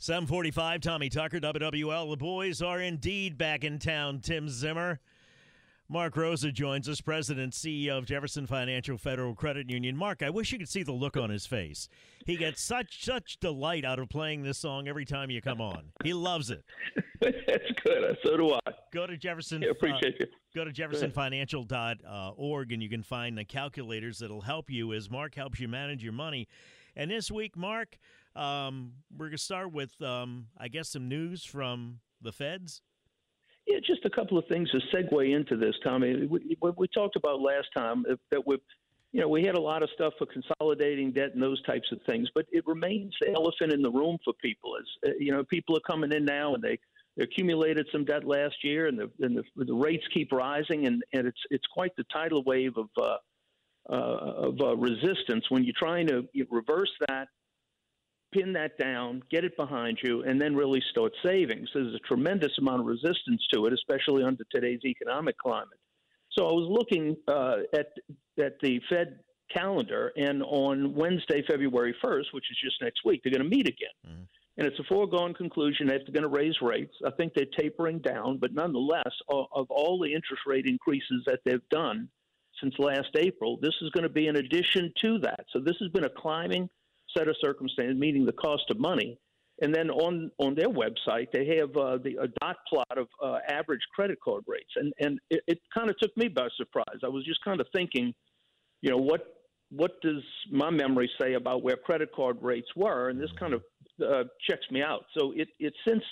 745, Tommy Tucker, WWL. The boys are indeed back in town. Tim Zimmer. Mark Rosa joins us, President CEO of Jefferson Financial Federal Credit Union. Mark, I wish you could see the look on his face. He gets such such delight out of playing this song every time you come on. He loves it. That's good. So do I. Go to Jefferson. Yeah, appreciate uh, you. Go to jeffersonfinancial.org and you can find the calculators that'll help you as Mark helps you manage your money. And this week, Mark, um, we're going to start with, um, I guess, some news from the feds. Yeah, just a couple of things to segue into this, Tommy. We, we, talked about last time that we, you know, we had a lot of stuff for consolidating debt and those types of things, but it remains the elephant in the room for people. As uh, you know, people are coming in now and they, they accumulated some debt last year, and the and the, the rates keep rising, and, and it's it's quite the tidal wave of uh, uh, of uh, resistance when you're trying to reverse that pin that down, get it behind you, and then really start saving. So there's a tremendous amount of resistance to it, especially under today's economic climate. So I was looking uh, at at the Fed calendar, and on Wednesday, February 1st, which is just next week, they're going to meet again. Mm-hmm. And it's a foregone conclusion that they're going to raise rates. I think they're tapering down, but nonetheless, of all the interest rate increases that they've done since last April, this is going to be an addition to that. So this has been a climbing set of circumstances, meaning the cost of money. And then on, on their website, they have uh, the a dot plot of uh, average credit card rates, and and it, it kind of took me by surprise. I was just kind of thinking, you know, what what does my memory say about where credit card rates were, and this kind of uh, checks me out. So it it since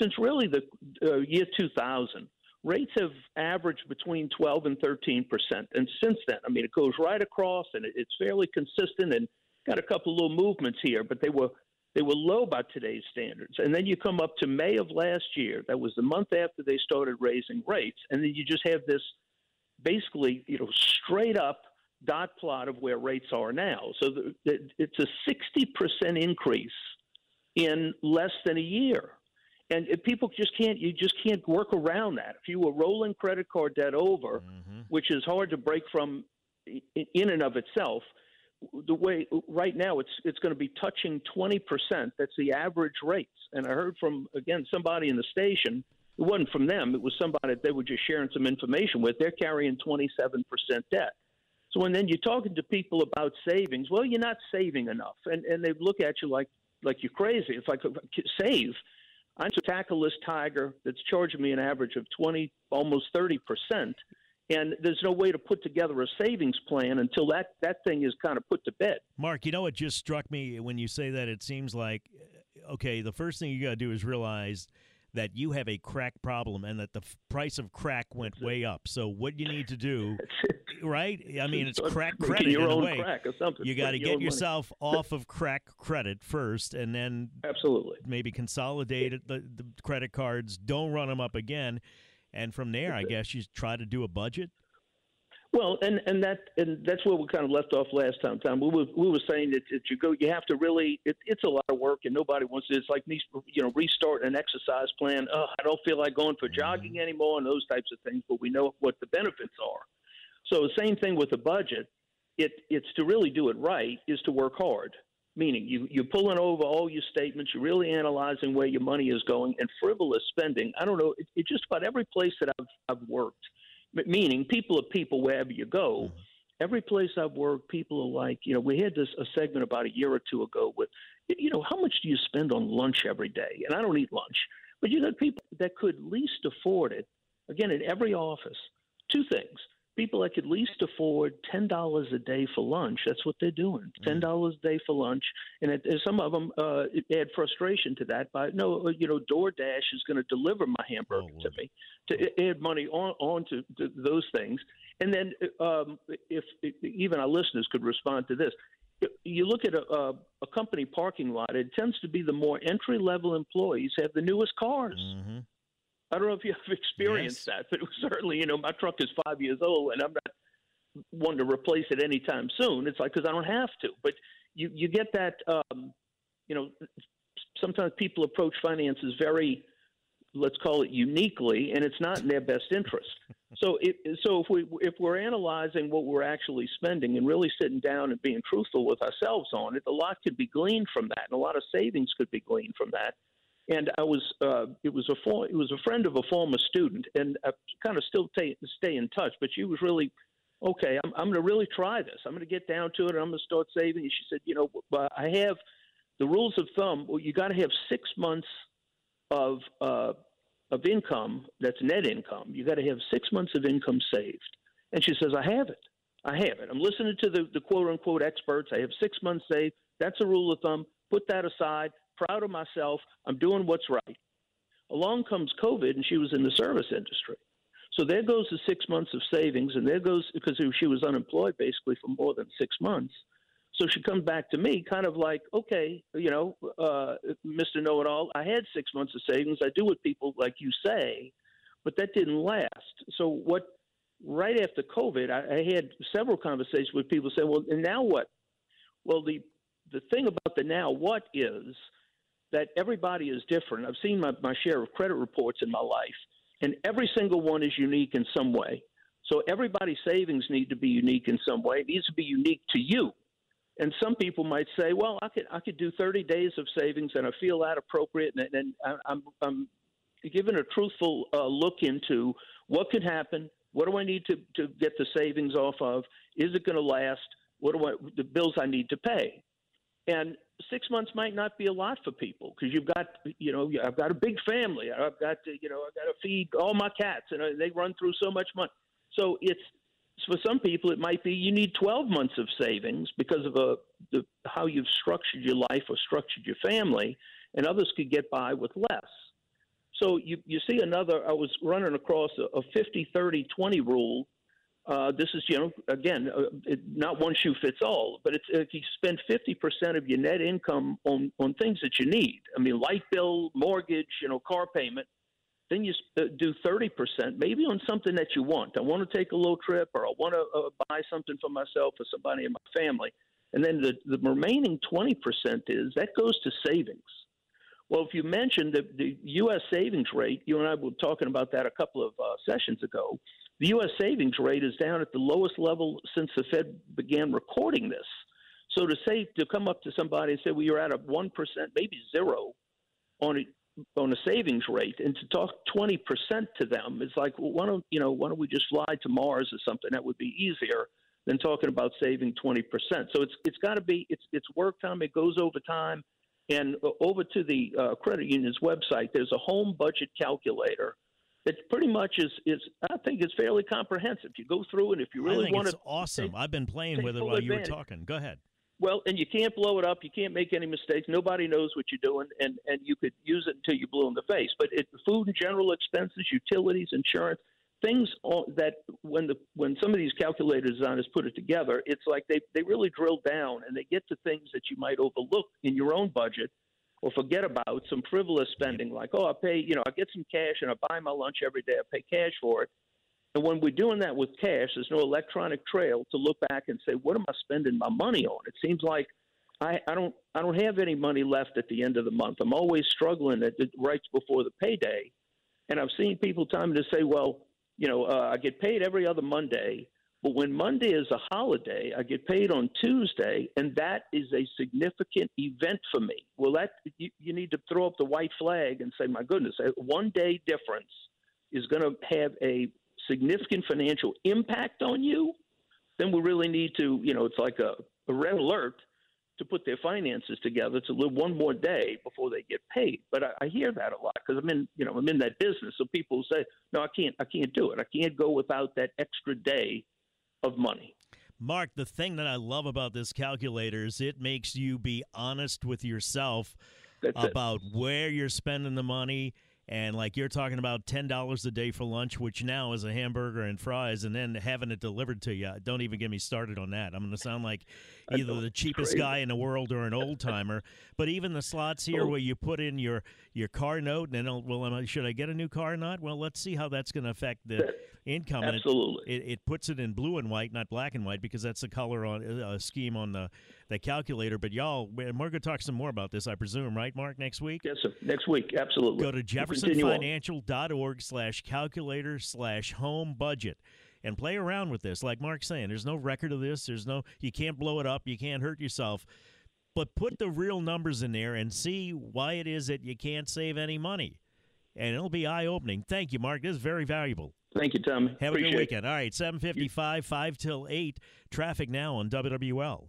since really the uh, year 2000, rates have averaged between 12 and 13 percent, and since then, I mean, it goes right across, and it, it's fairly consistent and got a couple little movements here, but they were they were low by today's standards. And then you come up to May of last year. That was the month after they started raising rates, and then you just have this basically you know straight up dot plot of where rates are now. So the, the, it's a sixty percent increase in less than a year. And people just can't, you just can't work around that. If you were rolling credit card debt over, mm-hmm. which is hard to break from in and of itself, the way right now it's it's going to be touching 20%. That's the average rates. And I heard from again somebody in the station. It wasn't from them. It was somebody that they were just sharing some information with. They're carrying 27% debt. So when then you're talking to people about savings, well, you're not saving enough, and and they look at you like like you're crazy. It's like save. I'm to tackle this tiger that's charging me an average of 20, almost 30 percent and there's no way to put together a savings plan until that that thing is kind of put to bed. Mark, you know what just struck me when you say that? It seems like uh, okay, the first thing you got to do is realize that you have a crack problem and that the f- price of crack went way up. So what you need to do, right? I mean, it's crack credit your in own way. Crack or something. You got to get yourself off of crack credit first, and then absolutely maybe consolidate the, the credit cards. Don't run them up again and from there, I guess you try to do a budget. Well, and and that and that's where we kind of left off last time. Tom, we were we were saying that, that you go, you have to really. It, it's a lot of work, and nobody wants to. It's like me, you know, restart an exercise plan. Oh, I don't feel like going for mm-hmm. jogging anymore, and those types of things. But we know what the benefits are. So the same thing with the budget. It it's to really do it right is to work hard meaning you, you're pulling over all your statements, you're really analyzing where your money is going, and frivolous spending. I don't know, it's it just about every place that I've, I've worked, meaning people are people wherever you go. Mm-hmm. every place I've worked, people are like, you know, we had this a segment about a year or two ago with, you know, how much do you spend on lunch every day? And I don't eat lunch, but you got people that could least afford it. Again, in every office, two things: people that could least afford ten dollars a day for lunch. That's what they're doing. Mm-hmm. Ten dollars a day for lunch, and it, some of them uh, add frustration to that by no, uh, you know, DoorDash is going to deliver my hamburger oh, to me to add money on on to, to those things. And then, um, if, if even our listeners could respond to this, you look at a, a, a, company parking lot, it tends to be the more entry level employees have the newest cars. Mm-hmm. I don't know if you have experienced yes. that, but certainly, you know, my truck is five years old, and I'm not one to replace it anytime soon. It's like because I don't have to. But you you get that. Um, you know, sometimes people approach finances very, let's call it uniquely, and it's not in their best interest. so, it, so if we if we're analyzing what we're actually spending and really sitting down and being truthful with ourselves on it, a lot could be gleaned from that, and a lot of savings could be gleaned from that and I was uh, it was a for, it was a friend of a former student, and I kind of still t- stay in touch. But she was really okay. I'm I'm going to really try this. I'm going to get down to it. And I'm going to start saving. And she said, you know, I have the rules of thumb. Well, you got to have six months of uh, of income that's net income. You got to have six months of income saved. And she says, I have it. I have it. I'm listening to the, the quote unquote experts. I have six months saved. That's a rule of thumb. Put that aside proud of myself. I'm doing what's right. Along comes COVID, and she was in the service industry. So there goes the six months of savings, and there goes because she was unemployed basically for more than six months. So she comes back to me, kind of like, okay, you know, uh, Mr. Know It All, I had six months of savings. I do what people like you say, but that didn't last. So what? Right after COVID, I, I had several conversations with people saying, well, and now what? Well, the the thing about the now what is that everybody is different. I've seen my, my share of credit reports in my life, and every single one is unique in some way. So everybody's savings need to be unique in some way. It needs to be unique to you. And some people might say, "Well, I could I could do 30 days of savings, and I feel that appropriate." And, and I'm I'm giving a truthful uh, look into what could happen. What do I need to to get the savings off of? Is it going to last? What do I the bills I need to pay? And six months might not be a lot for people because you've got, you know, I've got a big family. I've got, to, you know, I've got to feed all my cats, and uh, they run through so much money. So it's for some people, it might be you need 12 months of savings because of a, the, how you've structured your life or structured your family, and others could get by with less. So you, you see another, I was running across a, a 50, 30, 20 rule uh, this is, you know, again, uh, it, not one shoe fits all, but it's if you spend 50% of your net income on, on things that you need, I mean, light bill, mortgage, you know, car payment, then you uh, do 30% maybe on something that you want. I want to take a little trip or I want to uh, buy something for myself or somebody in my family. And then the, the remaining 20% is that goes to savings. Well, if you mentioned the, the U.S. savings rate, you and I were talking about that a couple of uh, sessions ago. The U.S. savings rate is down at the lowest level since the Fed began recording this. So to say to come up to somebody and say, "Well, you're at a one percent, maybe zero, on a on a savings rate," and to talk twenty percent to them, it's like, well, why don't you know? Why don't we just fly to Mars or something? That would be easier than talking about saving twenty percent. So it's it's got to be it's it's work time. It goes over time, and over to the uh, credit union's website. There's a home budget calculator it pretty much is is I think it's fairly comprehensive. You go through and if you really want to, awesome. Take, I've been playing with it while advantage. you were talking. Go ahead. Well, and you can't blow it up. You can't make any mistakes. Nobody knows what you're doing, and and you could use it until you blew in the face. But it, food and general expenses, utilities, insurance, things that when the when some of these calculator designers put it together, it's like they they really drill down and they get to things that you might overlook in your own budget or forget about some frivolous spending like, oh, I pay, you know, I get some cash and I buy my lunch every day. I pay cash for it. And when we're doing that with cash, there's no electronic trail to look back and say, what am I spending my money on? It seems like I, I don't I don't have any money left at the end of the month. I'm always struggling at the, right before the payday. And I've seen people tell me to say, well, you know, uh, I get paid every other Monday but when Monday is a holiday, I get paid on Tuesday, and that is a significant event for me. Well, that you, you need to throw up the white flag and say, my goodness, a one day difference is going to have a significant financial impact on you. then we really need to, you know, it's like a, a red alert to put their finances together to live one more day before they get paid. But I, I hear that a lot because I'm in, you know, I'm in that business. So people say, no, I can't, I can't do it. I can't go without that extra day of money. Mark, the thing that I love about this calculator is it makes you be honest with yourself That's about it. where you're spending the money. And like you're talking about ten dollars a day for lunch, which now is a hamburger and fries, and then having it delivered to you. Don't even get me started on that. I'm going to sound like either the cheapest guy in the world or an old timer. but even the slots here Oh. where you put in your your car note, and then it'll- well, I, should I get a new car or not? Well, let's see how that's going to affect the income. And it- Absolutely. it, it puts it in blue and white, not black and white, because that's the color on uh, scheme on the the calculator. But y'all, we're going to talk some more about this, I presume, right, Mark? Next week. yes, sir. Next week, absolutely. Go to We'll jeffersonfinancial.org slash calculator slash home budget and play around with this. Like Mark's saying, there's no record of this. There's no, you can't blow it up. You can't hurt yourself. But put the real numbers in there and see why it is that you can't save any money. And it'll be eye opening. Thank you, Mark. This is very valuable. Thank you, Tom. Have Appreciate a good weekend. All right, 755, 5 till 8. Traffic now on WWL.